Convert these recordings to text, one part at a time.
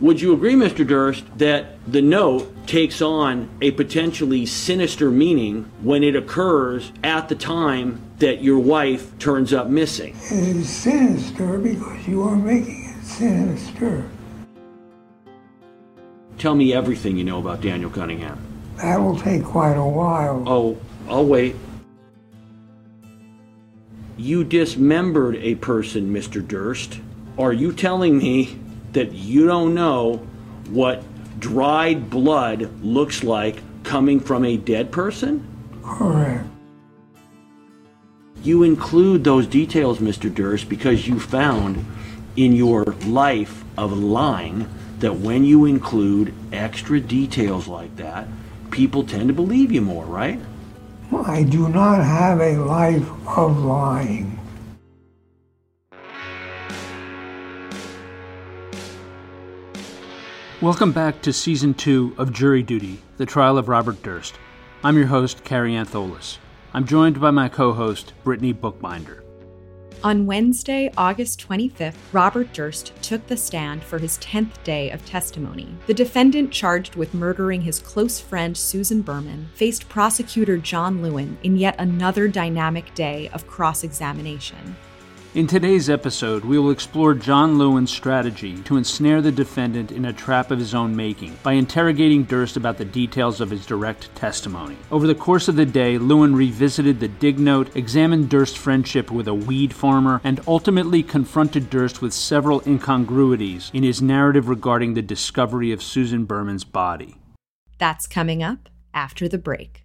Would you agree, Mr. Durst, that the note takes on a potentially sinister meaning when it occurs at the time that your wife turns up missing? It is sinister because you are making it sinister. Tell me everything you know about Daniel Cunningham. That will take quite a while. Oh, I'll wait. You dismembered a person, Mr. Durst. Are you telling me that you don't know what dried blood looks like coming from a dead person? Correct. You include those details, Mr. Durst, because you found in your life of lying that when you include extra details like that, people tend to believe you more, right? I do not have a life of lying. Welcome back to Season 2 of Jury Duty The Trial of Robert Durst. I'm your host, Carrie Antholis. I'm joined by my co host, Brittany Bookbinder. On Wednesday, August 25th, Robert Durst took the stand for his 10th day of testimony. The defendant charged with murdering his close friend Susan Berman faced prosecutor John Lewin in yet another dynamic day of cross examination. In today's episode, we will explore John Lewin's strategy to ensnare the defendant in a trap of his own making by interrogating Durst about the details of his direct testimony. Over the course of the day, Lewin revisited the dig note, examined Durst's friendship with a weed farmer, and ultimately confronted Durst with several incongruities in his narrative regarding the discovery of Susan Berman's body. That's coming up after the break.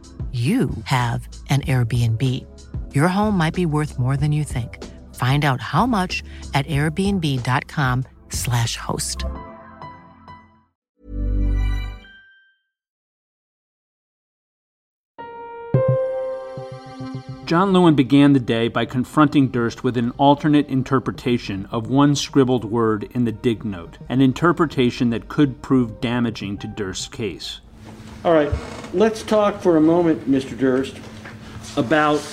you have an Airbnb. Your home might be worth more than you think. Find out how much at airbnb.com/slash host. John Lewin began the day by confronting Durst with an alternate interpretation of one scribbled word in the dig note, an interpretation that could prove damaging to Durst's case. All right, let's talk for a moment, Mr. Durst, about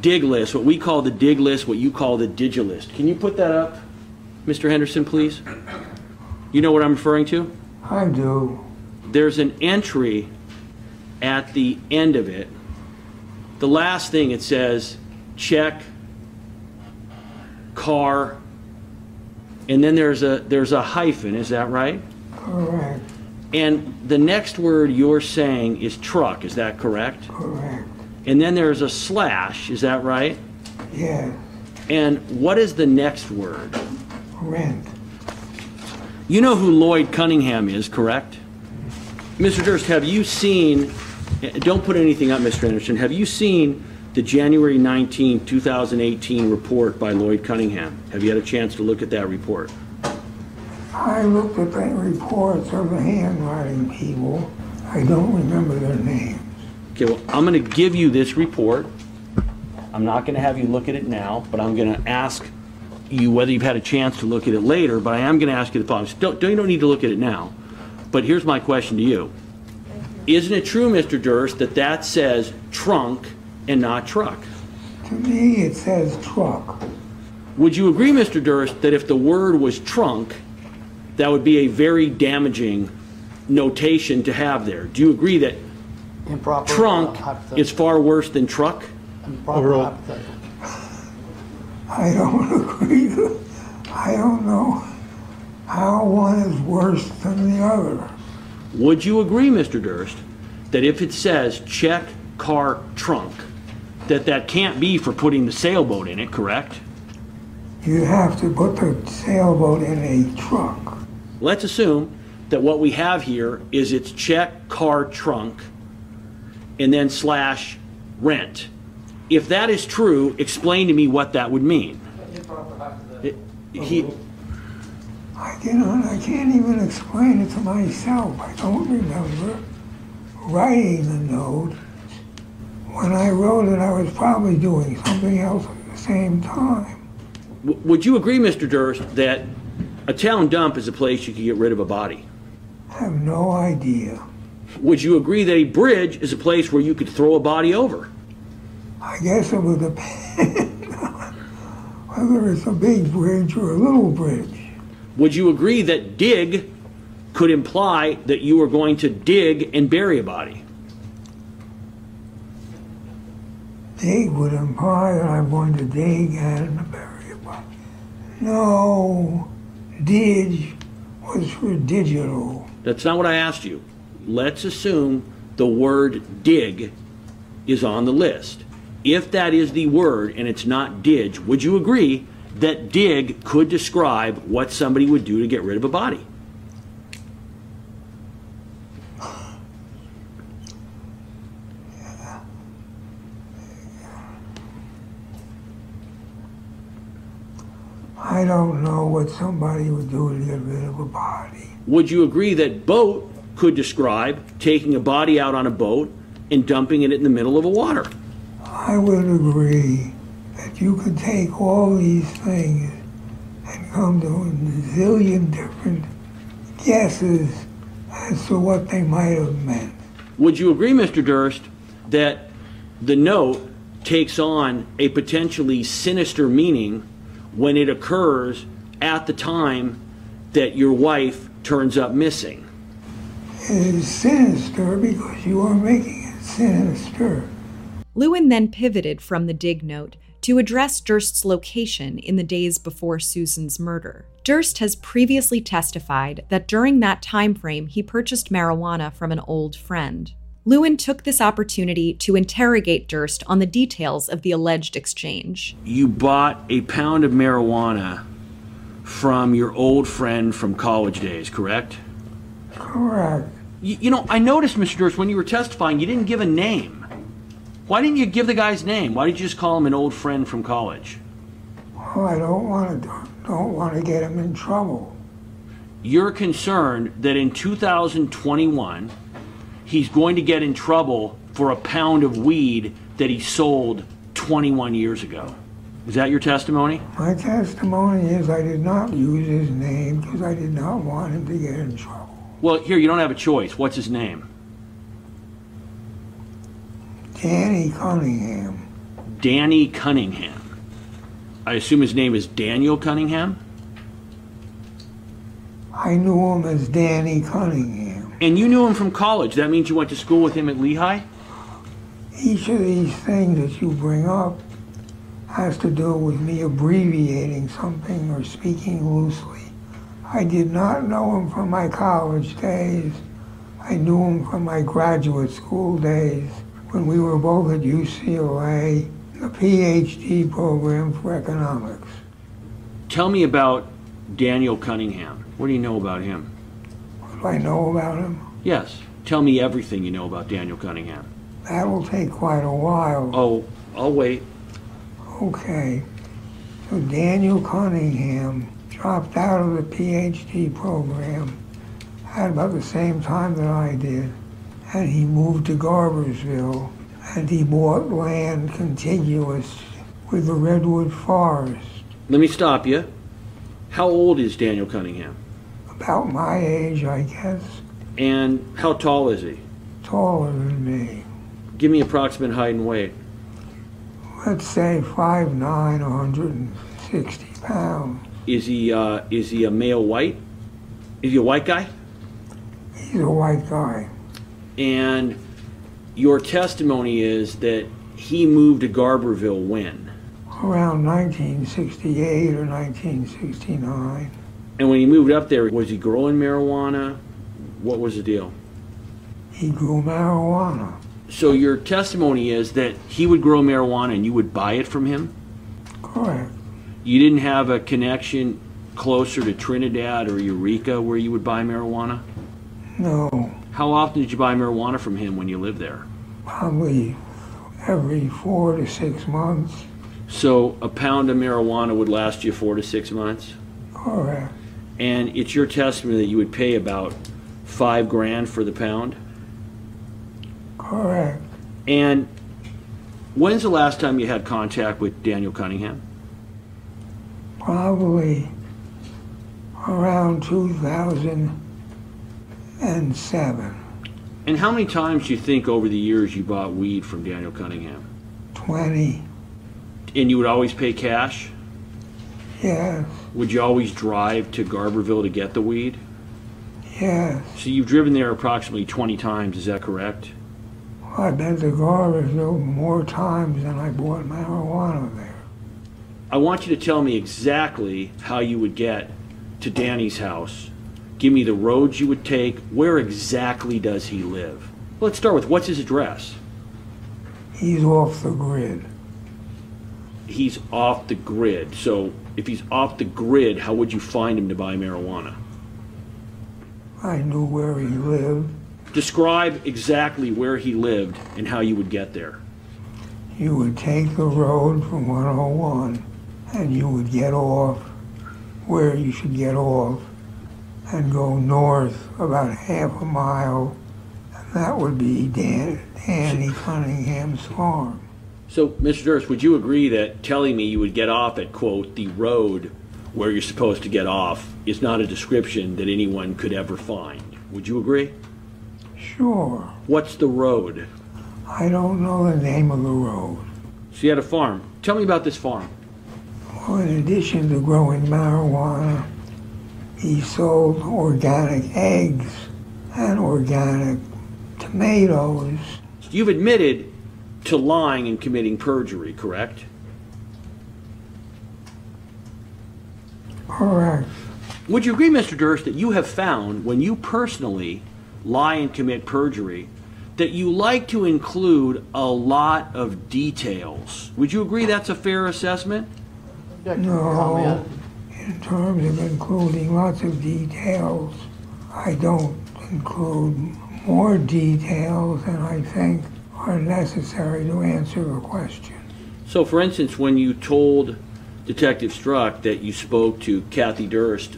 dig list, what we call the dig list, what you call the digilist. Can you put that up, Mr. Henderson, please? You know what I'm referring to? I do. There's an entry at the end of it. The last thing it says, check, car, and then there's a there's a hyphen, is that right? Correct. And the next word you're saying is truck, is that correct? Correct. And then there's a slash, is that right? Yeah. And what is the next word? Rent. You know who Lloyd Cunningham is, correct? Mr. Durst, have you seen, eh, don't put anything up, Mr. Anderson, have you seen the January 19, 2018 report by Lloyd Cunningham? Have you had a chance to look at that report? I looked at the reports of the handwriting people. I don't remember their names. Okay, well, I'm going to give you this report. I'm not going to have you look at it now, but I'm going to ask you whether you've had a chance to look at it later, but I am going to ask you the following. Don't, don't, you don't need to look at it now, but here's my question to you. Isn't it true, Mr. Durst, that that says trunk and not truck? To me, it says truck. Would you agree, Mr. Durst, that if the word was trunk, that would be a very damaging notation to have there? Do you agree that Improper. trunk uh, hypothetical. is far worse than truck? Improper Overall. hypothetical. I don't agree. I don't know how one is worse than the other. Would you agree, Mr. Durst, that if it says check car trunk, that that can't be for putting the sailboat in it, correct? You have to put the sailboat in a truck. Let's assume that what we have here is it's check car trunk and then slash rent. If that is true, explain to me what that would mean. It- he, I cannot, I can't even explain it to myself. I don't remember writing the note. When I wrote it, I was probably doing something else at the same time. w- would you agree, Mr. Durst, that a town dump is a place you can get rid of a body? I have no idea. Would you agree that a bridge is a place where you could throw a body over? I guess it would depend on whether it's a big bridge or a little bridge. Would you agree that dig could imply that you were going to dig and bury a body? Dig would imply that I'm going to dig and bury a body. No, dig was for digital. That's not what I asked you. Let's assume the word dig is on the list. If that is the word and it's not dig, would you agree that dig could describe what somebody would do to get rid of a body? I don't know what somebody would do to get rid of a body. Would you agree that boat could describe taking a body out on a boat and dumping it in the middle of a water? I would agree that you could take all these things and come to a zillion different guesses as to what they might have meant. Would you agree, Mr. Durst, that the note takes on a potentially sinister meaning when it occurs at the time that your wife turns up missing? It is sinister because you are making it sinister. Lewin then pivoted from the dig note to address Durst's location in the days before Susan's murder. Durst has previously testified that during that time frame he purchased marijuana from an old friend. Lewin took this opportunity to interrogate Durst on the details of the alleged exchange. You bought a pound of marijuana from your old friend from college days, correct? Correct. You, you know, I noticed, Mr. Durst, when you were testifying, you didn't give a name. Why didn't you give the guy's name? Why did you just call him an old friend from college? Well, I don't want to don't want to get him in trouble. You're concerned that in 2021, he's going to get in trouble for a pound of weed that he sold 21 years ago. Is that your testimony? My testimony is I did not use his name because I did not want him to get in trouble. Well, here, you don't have a choice. What's his name? Danny Cunningham. Danny Cunningham. I assume his name is Daniel Cunningham? I knew him as Danny Cunningham. And you knew him from college. That means you went to school with him at Lehigh? Each of these things that you bring up has to do with me abbreviating something or speaking loosely. I did not know him from my college days. I knew him from my graduate school days when we were both at UCLA, the PhD program for economics. Tell me about Daniel Cunningham. What do you know about him? Do I know about him? Yes. Tell me everything you know about Daniel Cunningham. That will take quite a while. Oh, I'll wait. Okay. So Daniel Cunningham dropped out of the PhD program at about the same time that I did. And he moved to Garberville and he bought land contiguous with the Redwood Forest. Let me stop you. How old is Daniel Cunningham? About my age, I guess. And how tall is he? Taller than me. Give me approximate height and weight. Let's say 5'9", 160 pounds. Is he uh, is he a male white? Is he a white guy? He's a white guy. And your testimony is that he moved to Garberville when? Around 1968 or 1969. And when he moved up there, was he growing marijuana? What was the deal? He grew marijuana. So your testimony is that he would grow marijuana and you would buy it from him? Correct. You didn't have a connection closer to Trinidad or Eureka where you would buy marijuana? No, How often did you buy marijuana from him when you lived there? probably every four to six months. So a pound of marijuana would last you four to six months? Correct. And it's your testimony that you would pay about five grand for the pound? Correct. And when's the last time you had contact with Daniel Cunningham? Probably around 2007. And how many times do you think over the years you bought weed from Daniel Cunningham? 20. And you would always pay cash? Yes. Would you always drive to Garberville to get the weed? Yeah. So you've driven there approximately 20 times, is that correct? I've been to Garberville more times than I bought marijuana there. I want you to tell me exactly how you would get to Danny's house. Give me the roads you would take. Where exactly does he live? Let's start with what's his address? He's off the grid. He's off the grid. So if he's off the grid, how would you find him to buy marijuana? I knew where he lived. Describe exactly where he lived and how you would get there. You would take the road from 101 and you would get off where you should get off and go north about half a mile, and that would be Dan, Danny Cunningham's farm. So, Mr. Durst, would you agree that telling me you would get off at, quote, the road where you're supposed to get off is not a description that anyone could ever find? Would you agree? Sure. What's the road? I don't know the name of the road. So you had a farm. Tell me about this farm. Well, in addition to growing marijuana, he sold organic eggs and organic tomatoes. You've admitted to lying and committing perjury, correct? Correct. Would you agree, Mr. Durst, that you have found when you personally lie and commit perjury that you like to include a lot of details? Would you agree that's a fair assessment? No. In terms of including lots of details, I don't include more details than I think are necessary to answer a question. So, for instance, when you told Detective Struck that you spoke to Kathy Durst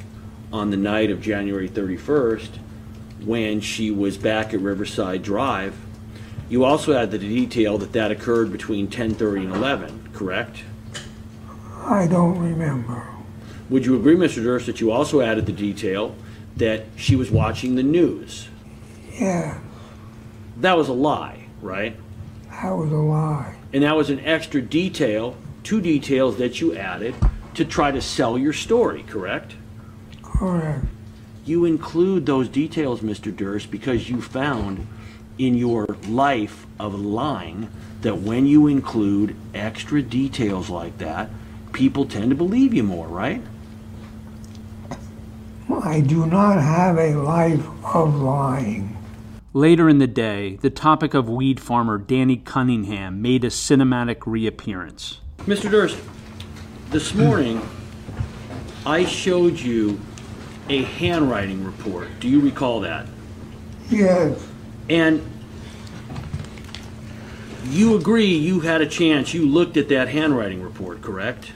on the night of January 31st when she was back at Riverside Drive, you also had the detail that that occurred between 10:30 and 11, correct? I don't remember. Would you agree, Mr. Durst, that you also added the detail that she was watching the news? Yeah, That was a lie, right? that was a lie. And that was an extra detail, two details that you added to try to sell your story, correct? Correct. You include those details, Mr. Durst, because you found in your life of lying that when you include extra details like that, people tend to believe you more, right? I do not have a life of lying. Later in the day, the topic of weed farmer Danny Cunningham made a cinematic reappearance. Mr. Durst, this hmm. morning I showed you a handwriting report. Do you recall that? Yes, And you agree you had a chance, you looked at that handwriting report, correct?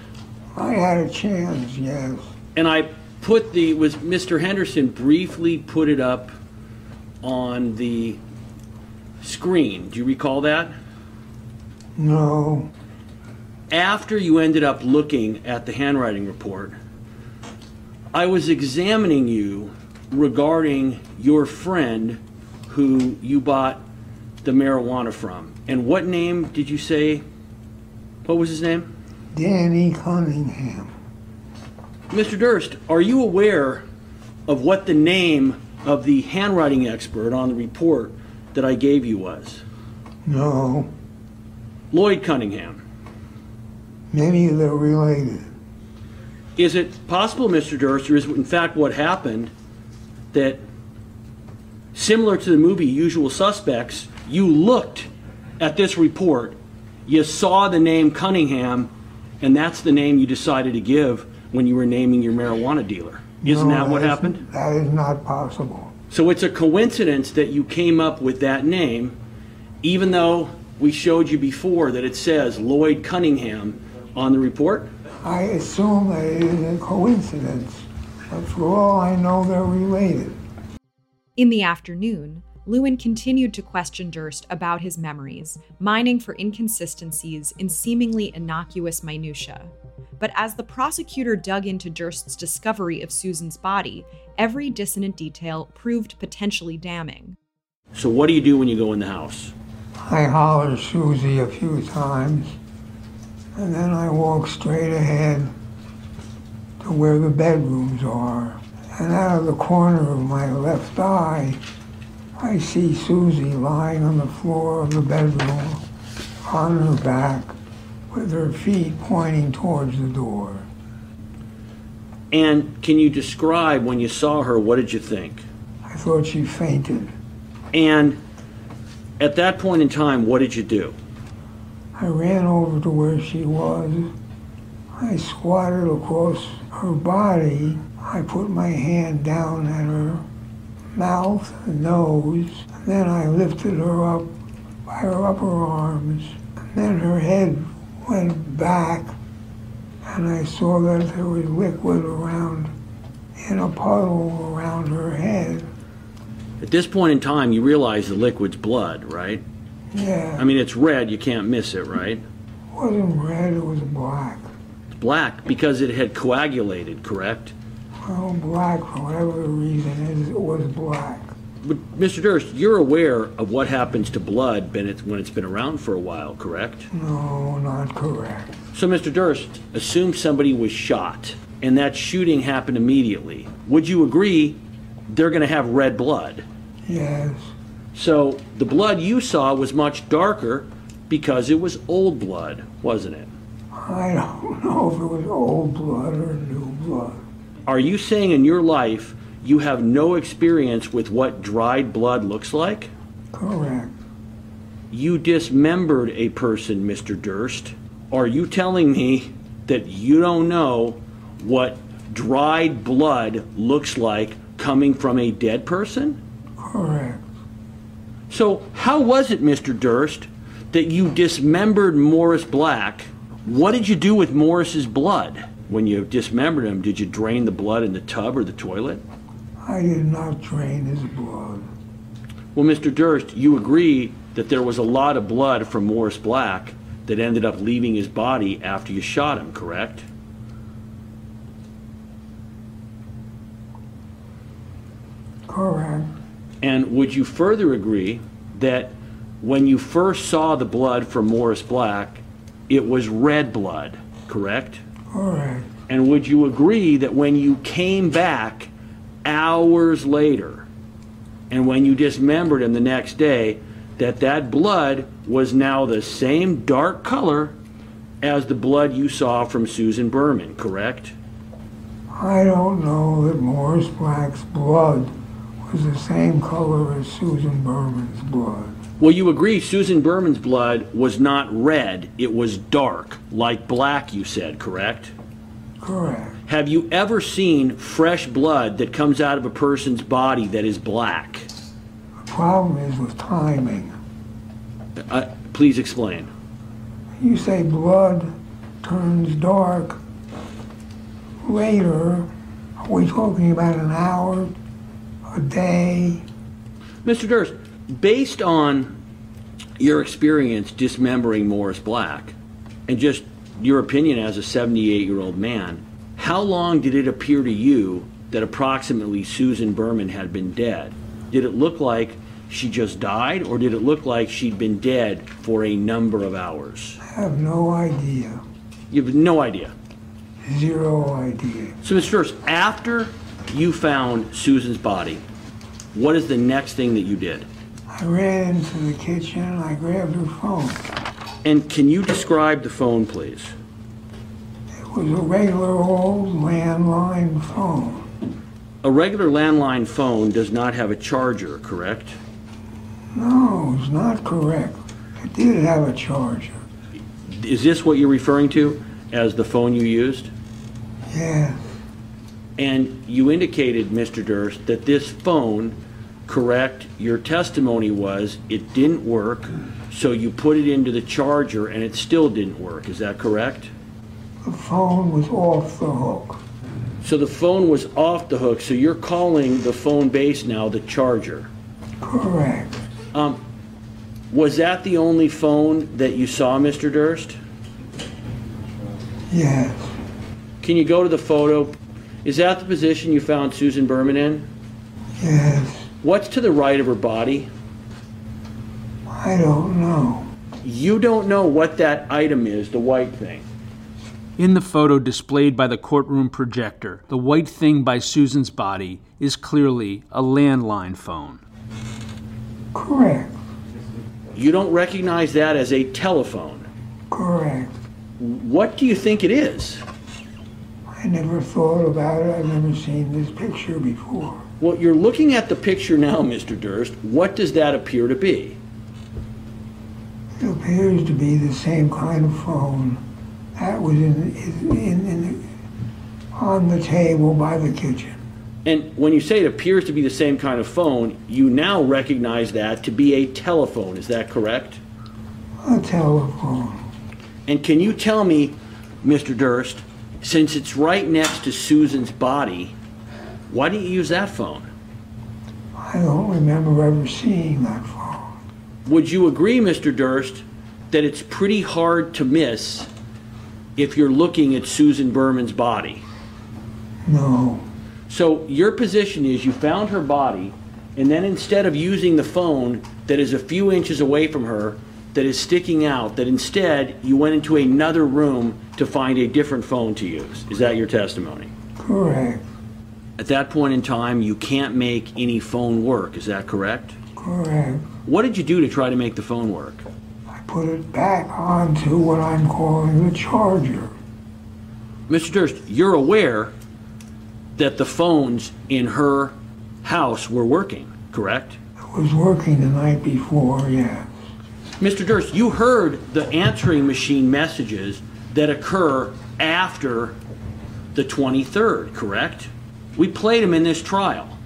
I had a chance, yes. And I put the, was Mr. Henderson briefly put it up on the screen. Do you recall that? No, After you ended up looking at the handwriting report, I was examining you regarding your friend who you bought the marijuana from. And what name did you say? What was his name? Danny Cunningham. Mr. Durst, are you aware of what the name of the handwriting expert on the report that I gave you was? No, Lloyd Cunningham. maybe they're related. Is it possible, Mr. Durst, or is it in fact what happened that, similar to the movie Usual Suspects, you looked at this report, you saw the name Cunningham, and that's the name you decided to give when you were naming your marijuana dealer? Isn't No, that what is- happened? That is not possible. So it's a coincidence that you came up with that name, even though we showed you before that it says Lloyd Cunningham on the report? I assume that it is a coincidence, but for all I know, they're related. In the afternoon, Lewin continued to question Durst about his memories, mining for inconsistencies in seemingly innocuous minutiae. But as the prosecutor dug into Durst's discovery of Susan's body, every dissonant detail proved potentially damning. So, what do you do when you go in the house? I holler Susie a few times, and then I walk straight ahead to where the bedrooms are. And out of the corner of my left eye, I see Susie lying on the floor of the bedroom on her back with her feet pointing towards the door. And can you describe when you saw her, what did you think? I thought she fainted. And at that point in time, what did you do? I ran over to where she was. I squatted across her body. I put my hand down at her mouth and nose. And then I lifted her up by her upper arms. And then her head went back, and I saw that there was liquid around, in a puddle around her head. At this point in time, you realize the liquid's blood, right? Yeah, I mean, it's red, you can't miss it, right? it wasn't red, it was black. It's black because it had coagulated, correct? Well, black, for whatever reason it was black. Mr. Durst, you're aware of what happens to blood when it's, when it's been around for a while, correct? No, not correct. So, Mr. Durst, assume somebody was shot and that shooting happened immediately. Would you agree they're going to have red blood? Yes, So, the blood you saw was much darker because it was old blood, wasn't it? I don't know if it was old blood or new blood. Are you saying in your life you have no experience with what dried blood looks like? Correct. You dismembered a person, Mr. Durst. Are you telling me that you don't know what dried blood looks like coming from a dead person? Correct. So, how was it, Mr. Durst, that you dismembered Morris Black? What did you do with Morris's blood? When you dismembered him, did you drain the blood in the tub or the toilet? I did not drain his blood. Well, Mr. Durst, you agree that there was a lot of blood from Morris Black that ended up leaving his body after you shot him, correct? Correct. And would you further agree that when you first saw the blood from Morris Black, it was red blood, correct? Correct. And would you agree that when you came back hours later and when you dismembered him the next day, that that blood was now the same dark color as the blood you saw from Susan Berman, correct? I don't know that Morris Black's blood was the same color as Susan Berman's blood. Well, you agree Susan Berman's blood was not red, it was dark, like black, you said, correct? Correct. Have you ever seen fresh blood that comes out of a person's body that is black? The problem is with timing. Uh, please explain. You say blood turns dark later. Are we talking about an hour, a day? Mr. Durst, based on your experience dismembering Morris Black and just your opinion as a 78 year old man, how long did it appear to you that approximately Susan Berman had been dead? Did it look like she just died, or did it look like she'd been dead for a number of hours? I have no idea. You have no idea. Zero idea. So, Mr. Durst, after you found Susan's body, what is the next thing that you did? I ran into the kitchen and I grabbed her phone. And can you describe the phone, please? Was a regular old landline phone. A regular landline phone does not have a charger, correct? No, it's not correct. It did have a charger. Is this what you're referring to as the phone you used? Yeah. And you indicated, Mr. Durst, that this phone, correct, your testimony was it didn't work, so you put it into the charger and it still didn't work. Is that correct? The phone was off the hook. So the phone was off the hook, so you're calling the phone base now the charger. Correct. Um, was that the only phone that you saw, Mr. Durst? Yes. Can you go to the photo? Is that the position you found Susan Berman in? Yes. What's to the right of her body? I don't know. You don't know what that item is, the white thing. In the photo displayed by the courtroom projector, the white thing by Susan's body is clearly a landline phone. Correct. You don't recognize that as a telephone. Correct. What do you think it is? I never thought about it. I've never seen this picture before. Well, you're looking at the picture now, Mr. Durst. What does that appear to be? It appears to be the same kind of phone that was in, in, in the, on the table by the kitchen. And when you say it appears to be the same kind of phone, you now recognize that to be a telephone. Is that correct? A telephone. And can you tell me, Mr. Durst, since it's right next to Susan's body, why didn't you use that phone? I don't remember ever seeing that phone. Would you agree, Mr. Durst, that it's pretty hard to miss if you're looking at Susan Berman's body? No. So your position is you found her body, and then instead of using the phone that is a few inches away from her, that is sticking out, that instead you went into another room to find a different phone to use. Is that your testimony? Correct. At that point in time, you can't make any phone work. Is that correct? Correct. What did you do to try to make the phone work? Put it back onto what I'm calling the charger. Mr. Durst, you're aware that the phones in her house were working, correct? It was working the night before, yeah. Mr. Durst, you heard the answering machine messages that occur after the 23rd, correct? We played them in this trial.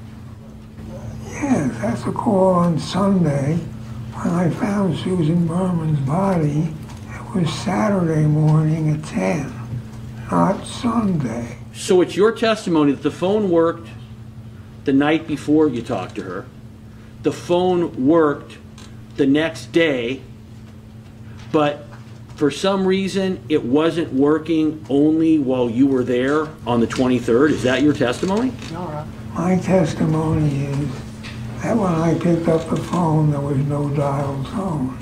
Yes, that's a call on Sunday when I found Susan Berman's body. It was Saturday morning at 10, not Sunday. So it's your testimony that the phone worked the night before you talked to her. The phone worked the next day, but for some reason it wasn't working only while you were there on the 23rd. Is that your testimony? My testimony is that when I picked up the phone, there was no dial tone.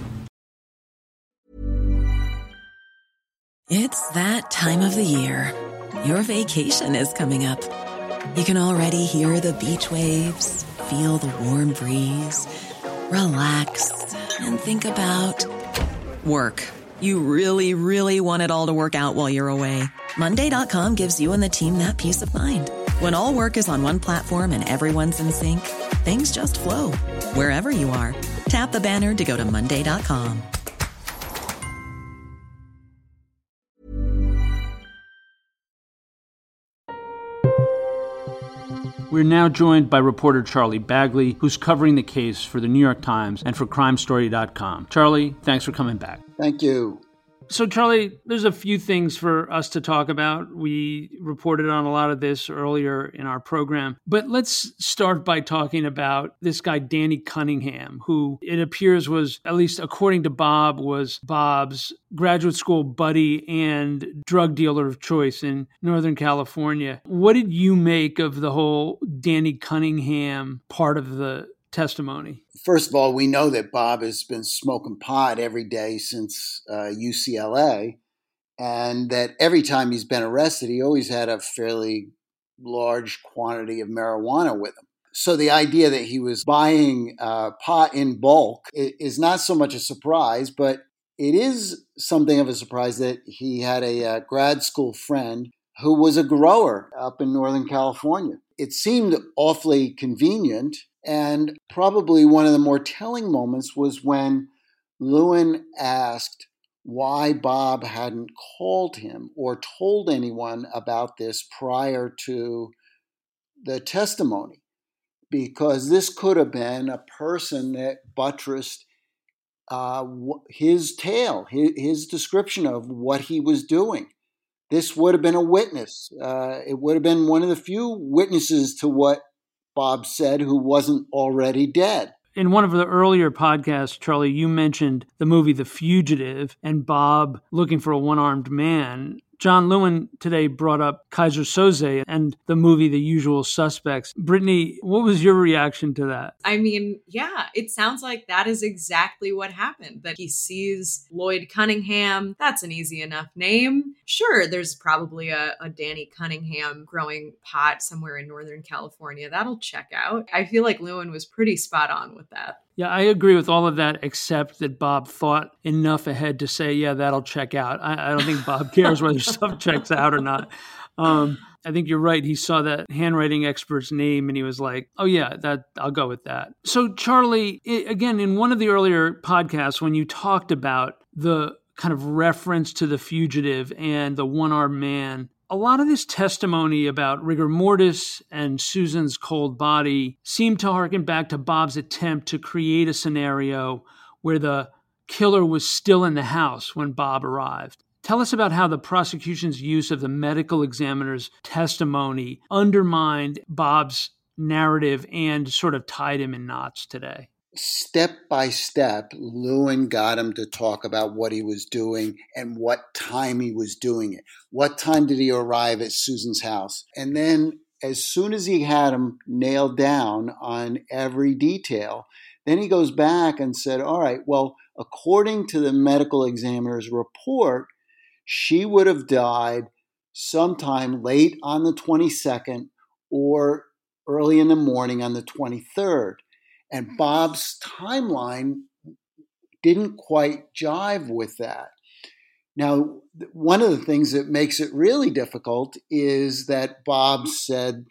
It's that time of the year. Your vacation is coming up. You can already hear the beach waves, feel the warm breeze, relax, and think about work. You really, really want it all to work out while you're away. Monday.com gives you and the team that peace of mind. When all work is on one platform and everyone's in sync, things just flow wherever you are. Tap the banner to go to Monday.com. We're now joined by reporter Charlie Bagli, who's covering the case for the New York Times and for CrimeStory.com. Charlie, thanks for coming back. Thank you. So, Charlie, there's a few things for us to talk about. We reported on a lot of this earlier in our program. But let's start by talking about this guy, Danny Cunningham, who it appears was, at least according to Bob, was Bob's graduate school buddy and drug dealer of choice in Northern California. What did you make of the whole Danny Cunningham part of the testimony? First of all, we know that Bob has been smoking pot every day since uh, UCLA, and that every time he's been arrested, he always had a fairly large quantity of marijuana with him. So the idea that he was buying uh, pot in bulk is not so much a surprise, but it is something of a surprise that he had a uh, grad school friend who was a grower up in Northern California. It seemed awfully convenient and probably one of the more telling moments was when Lewin asked why Bob hadn't called him or told anyone about this prior to the testimony. Because this could have been a person that buttressed uh, his tale, his, his description of what he was doing. this would have been a witness. Uh, it would have been one of the few witnesses to what Bob said who wasn't already dead. In one of the earlier podcasts, Charlie, you mentioned the movie The Fugitive and Bob looking for a one armed man. John Lewin today brought up Keyser Söze and the movie The Usual Suspects. Brittany, what was your reaction to that? I mean, yeah, it sounds like that is exactly what happened. That he sees Lloyd Cunningham. That's an easy enough name. Sure, there's probably a, a Danny Cunningham growing pot somewhere in Northern California. That'll check out. I feel like Lewin was pretty spot on with that. Yeah, I agree with all of that, except that Bob thought enough ahead to say, yeah, that'll check out. I, I don't think Bob cares whether stuff checks out or not. Um, I think you're right. He saw that handwriting expert's name and he was like, "Oh yeah, that I'll go with that." So Charlie, it, again in one of the earlier podcasts when you talked about the kind of reference to the fugitive and the one-armed man, a lot of this testimony about rigor mortis and Susan's cold body seemed to harken back to Bob's attempt to create a scenario where the killer was still in the house when Bob arrived. Tell us about how the prosecution's use of the medical examiner's testimony undermined Bob's narrative and sort of tied him in knots today step by step, Lewin got him to talk about what he was doing and what time he was doing it. What time did he arrive at Susan's house? And then, as soon as he had him nailed down on every detail, then he goes back and said, All right, well, according to the medical examiner's report, she would have died sometime late on the 22nd or early in the morning on the 23rd. And Bob's timeline didn't quite jive with that. Now, one of the things that makes it really difficult is that Bob said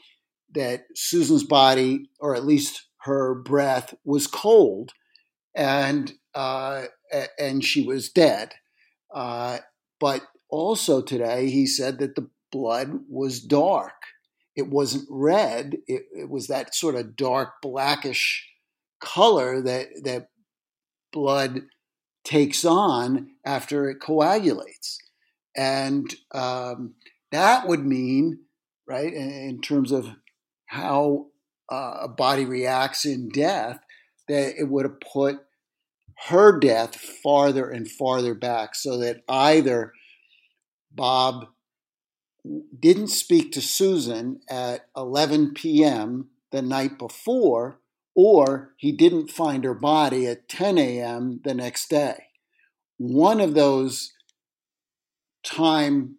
that Susan's body, or at least her breath, was cold, and uh, and she was dead. Uh, but also today, he said that the blood was dark. It wasn't red. It, it was that sort of dark blackish color that that blood takes on after it coagulates, and um, that would mean, right, in, in terms of how uh, a body reacts in death, that it would have put her death farther and farther back, so that either Bob didn't speak to Susan at 11 p.m. the night before or he didn't find her body at 10 a.m. the next day. One of those time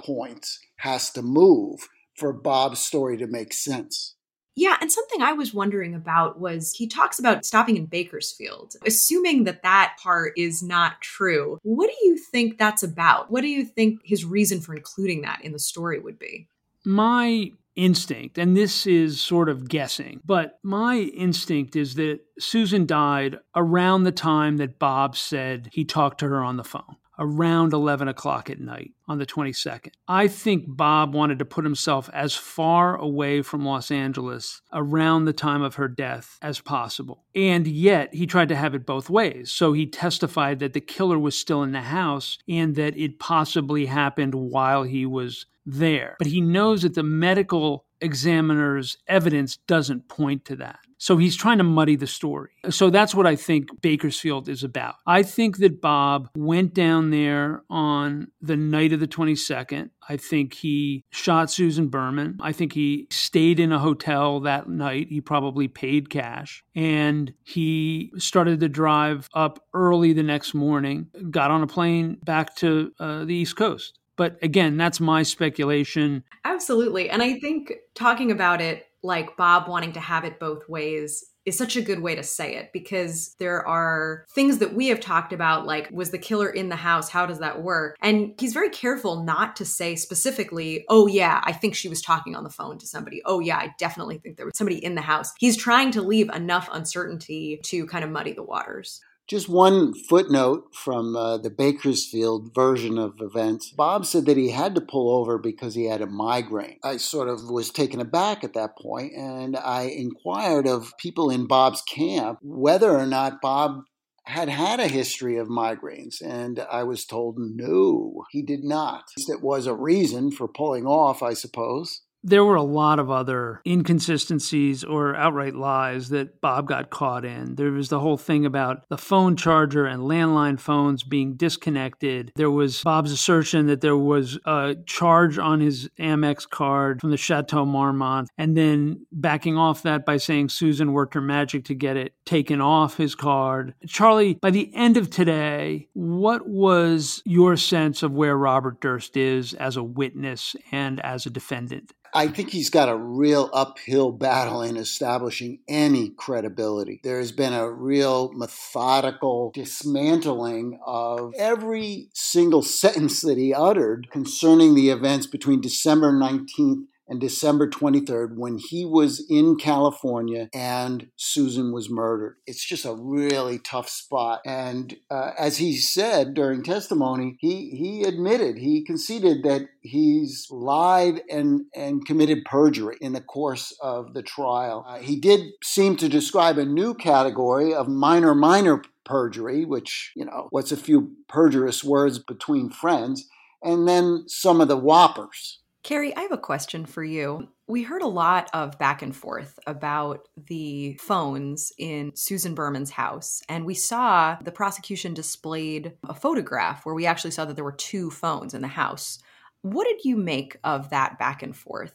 points has to move for Bob's story to make sense. Yeah, and something I was wondering about was he talks about stopping in Bakersfield. Assuming that that part is not true, what do you think that's about? What do you think his reason for including that in the story would be? My instinct, and this is sort of guessing, but my instinct is that Susan died around the time that Bob said he talked to her on the phone around 11 o'clock at night on the 22nd. I think Bob wanted to put himself as far away from Los Angeles around the time of her death as possible. And yet he tried to have it both ways. So he testified that the killer was still in the house and that it possibly happened while he was there. But he knows that the medical examiner's evidence doesn't point to that. So he's trying to muddy the story. So that's what I think Bakersfield is about. I think that Bob went down there on the night of the 22nd. I think he shot Susan Berman. I think he stayed in a hotel that night. He probably paid cash. And he started to drive up early the next morning, got on a plane back to uh, the East Coast. But again, that's my speculation. Absolutely. And I think talking about it like Bob wanting to have it both ways is such a good way to say it because there are things that we have talked about like was the killer in the house? How does that work? And he's very careful not to say specifically oh yeah i think she was talking on the phone to somebody. Oh yeah i definitely think there was somebody in the house. He's trying to leave enough uncertainty to kind of muddy the waters just one footnote from uh, the Bakersfield version of events. Bob said that he had to pull over because he had a migraine. I sort of was taken aback at that point, and I inquired of people in Bob's camp whether or not Bob had had a history of migraines, and I was told no, he did not. It was a reason for pulling off, I suppose there were a lot of other inconsistencies or outright lies that Bob got caught in. There was the whole thing about the phone charger and landline phones being disconnected. There was Bob's assertion that there was a charge on his Amex card from the Chateau Marmont, and then backing off that by saying Susan worked her magic to get it taken off his card. Charlie, by the end of today, what was your sense of where Robert Durst is as a witness and as a defendant? I think he's got a real uphill battle in establishing any credibility. There has been a real methodical dismantling of every single sentence that he uttered concerning the events between December 19th and December 23rd when he was in California and Susan was murdered. It's just a really tough spot. And uh, as he said during testimony, he, he admitted, he conceded that he's lied and, and committed perjury in the course of the trial. Uh, he did seem to describe a new category of minor, minor perjury, which, you know, what's a few perjurious words between friends, and then some of the whoppers. Kary, I have a question for you. We heard a lot of back and forth about the phones in Susan Berman's house, and we saw the prosecution displayed a photograph where we actually saw that there were two phones in the house. What did you make of that back and forth?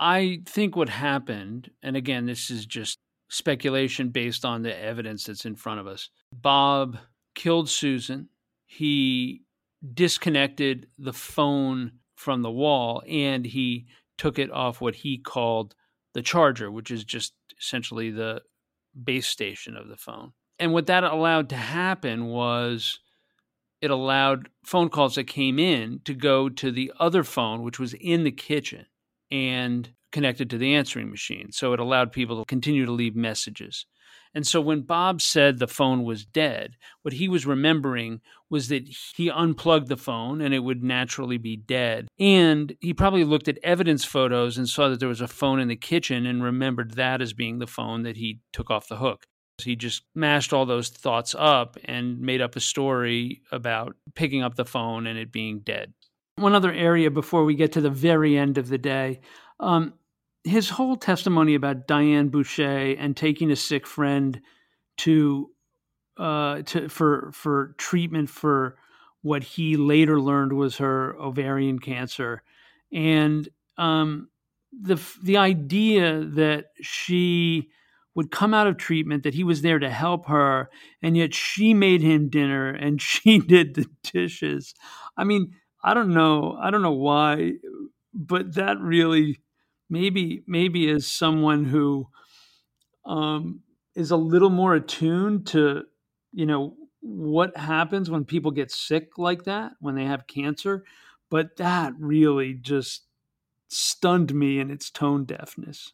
I think what happened, and again, this is just speculation based on the evidence that's in front of us. Bob killed Susan. He disconnected the phone from the wall and he took it off what he called the charger, which is just essentially the base station of the phone. And what that allowed to happen was it allowed phone calls that came in to go to the other phone, which was in the kitchen and connected to the answering machine. So it allowed people to continue to leave messages. And so when Bob said the phone was dead, what he was remembering was that he unplugged the phone and it would naturally be dead. And he probably looked at evidence photos and saw that there was a phone in the kitchen and remembered that as being the phone that he took off the hook. He just mashed all those thoughts up and made up a story about picking up the phone and it being dead. One other area before we get to the very end of the day. Um, his whole testimony about Diane Boucher and taking a sick friend to uh, to for for treatment for what he later learned was her ovarian cancer, and um, the the idea that she would come out of treatment that he was there to help her and yet she made him dinner and she did the dishes. I mean i don't know i don't know why but that really maybe maybe as someone who um, is a little more attuned to you know what happens when people get sick like that when they have cancer but that really just stunned me in its tone deafness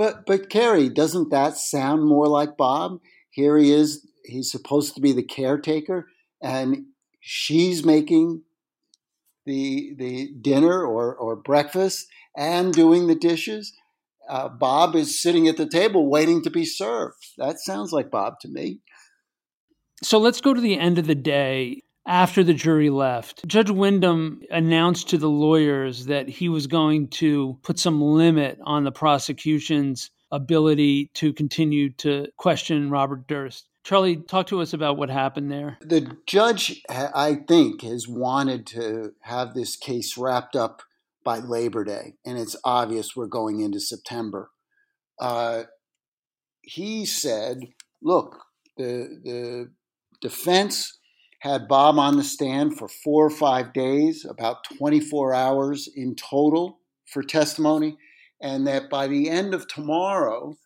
but but Kary, doesn't that sound more like Bob? Here he is. He's supposed to be the caretaker, and she's making the the dinner or or breakfast, and doing the dishes. Uh, Bob is sitting at the table waiting to be served. That sounds like Bob to me. So let's go to the end of the day. After the jury left, Judge Windham announced to the lawyers that he was going to put some limit on the prosecution's ability to continue to question Robert Durst. Charlie, talk to us about what happened there. The judge, I think, has wanted to have this case wrapped up by Labor Day, and it's obvious we're going into September. Uh, he said, "Look, the the defense had Bob on the stand for four or five days, about 24 hours in total for testimony, and that by the end of tomorrow,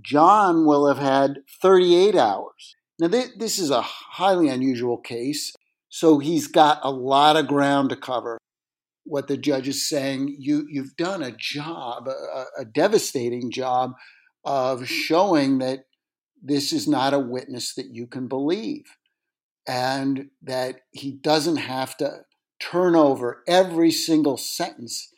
John will have had 38 hours." Now, this is a highly unusual case, so he's got a lot of ground to cover what the judge is saying. You you've done a job, a, a devastating job of showing that this is not a witness that you can believe, and that he doesn't have to turn over every single sentence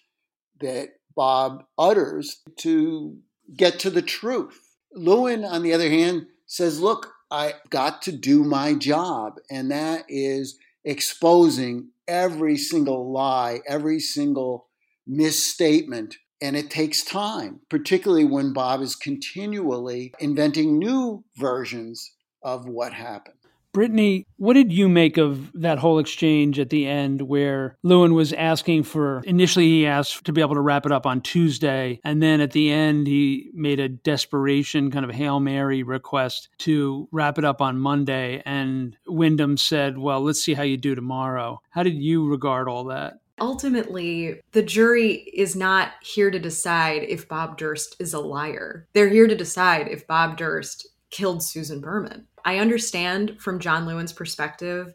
that Bob utters to get to the truth. Lewin, on the other hand, says, look, I got to do my job, and that is exposing every single lie, every single misstatement. And it takes time, particularly when Bob is continually inventing new versions of what happened. Brittany, what did you make of that whole exchange at the end where Lewin was asking for, initially he asked to be able to wrap it up on Tuesday. And then at the end, he made a desperation kind of Hail Mary request to wrap it up on Monday. And Windham said, well, let's see how you do tomorrow. How did you regard all that? Ultimately, the jury is not here to decide if Bob Durst is a liar. They're here to decide if Bob Durst killed Susan Berman. I understand from John Lewin's perspective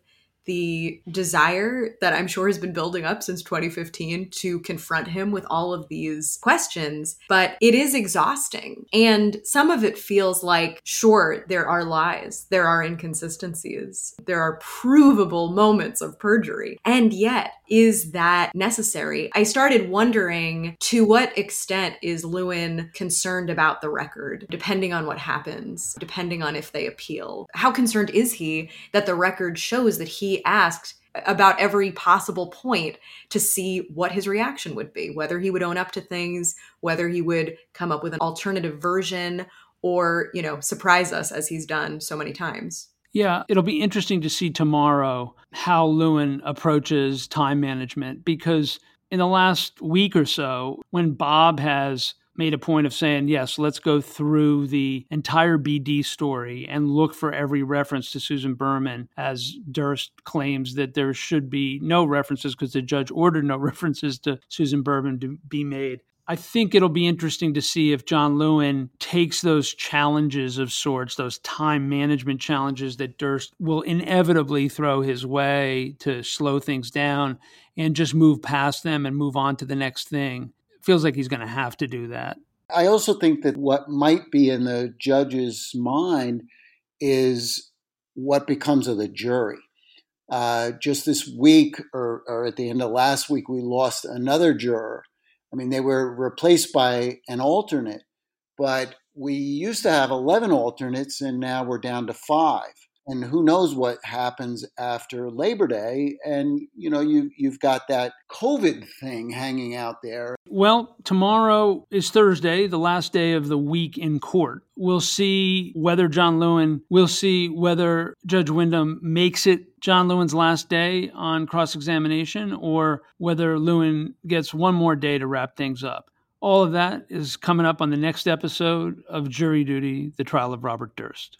the desire that I'm sure has been building up since 2015 to confront him with all of these questions, but it is exhausting. And some of it feels like, sure, there are lies, there are inconsistencies, there are provable moments of perjury. And yet, is that necessary? I started wondering to what extent is Lewin concerned about the record, depending on what happens, depending on if they appeal. How concerned is he that the record shows that he asked about every possible point to see what his reaction would be, whether he would own up to things, whether he would come up with an alternative version or, you know, surprise us as he's done so many times. Yeah, it'll be interesting to see tomorrow how Lewin approaches time management because in the last week or so, when Bob has made a point of saying, yes, let's go through the entire BD story and look for every reference to Susan Berman, as Durst claims that there should be no references because the judge ordered no references to Susan Berman to be made. I think it'll be interesting to see if John Lewin takes those challenges of sorts, those time management challenges that Durst will inevitably throw his way to slow things down and just move past them and move on to the next thing feels like he's going to have to do that. I also think that what might be in the judge's mind is what becomes of the jury. Uh, just this week, or, or at the end of last week, we lost another juror. I mean, they were replaced by an alternate, but we used to have 11 alternates, and now we're down to five and who knows what happens after Labor Day. And you know, you you've got that COVID thing hanging out there. Well, tomorrow is Thursday, the last day of the week in court. We'll see whether John Lewin, we'll see whether Judge Windham makes it John Lewin's last day on cross examination or whether Lewin gets one more day to wrap things up. All of that is coming up on the next episode of Jury Duty, the trial of Robert Durst.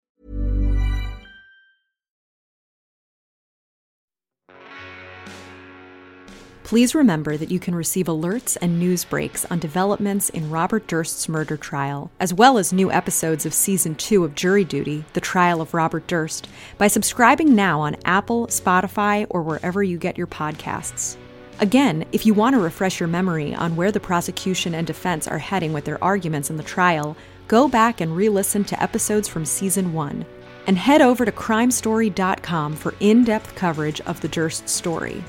Please remember that you can receive alerts and news breaks on developments in Robert Durst's murder trial, as well as new episodes of Season 2 of Jury Duty, The Trial of Robert Durst, by subscribing now on Apple, Spotify, or wherever you get your podcasts. Again, if you want to refresh your memory on where the prosecution and defense are heading with their arguments in the trial, go back and re listen to episodes from Season 1. And head over to crimestory.com for in depth coverage of the Durst story.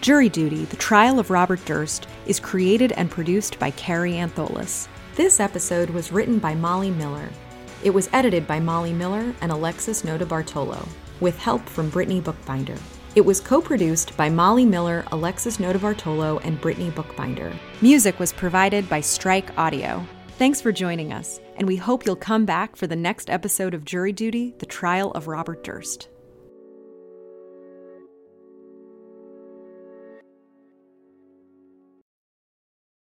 Jury Duty, The Trial of Robert Durst, is created and produced by Kary Antholis. This episode was written by Molly Miller. It was edited by Molly Miller and Alexis Notarbartolo, with help from Brittany Bookbinder. It was co produced by Molly Miller, Alexis Notarbartolo, and Brittany Bookbinder. Music was provided by Strike Audio. Thanks for joining us, and we hope you'll come back for the next episode of Jury Duty The Trial of Robert Durst.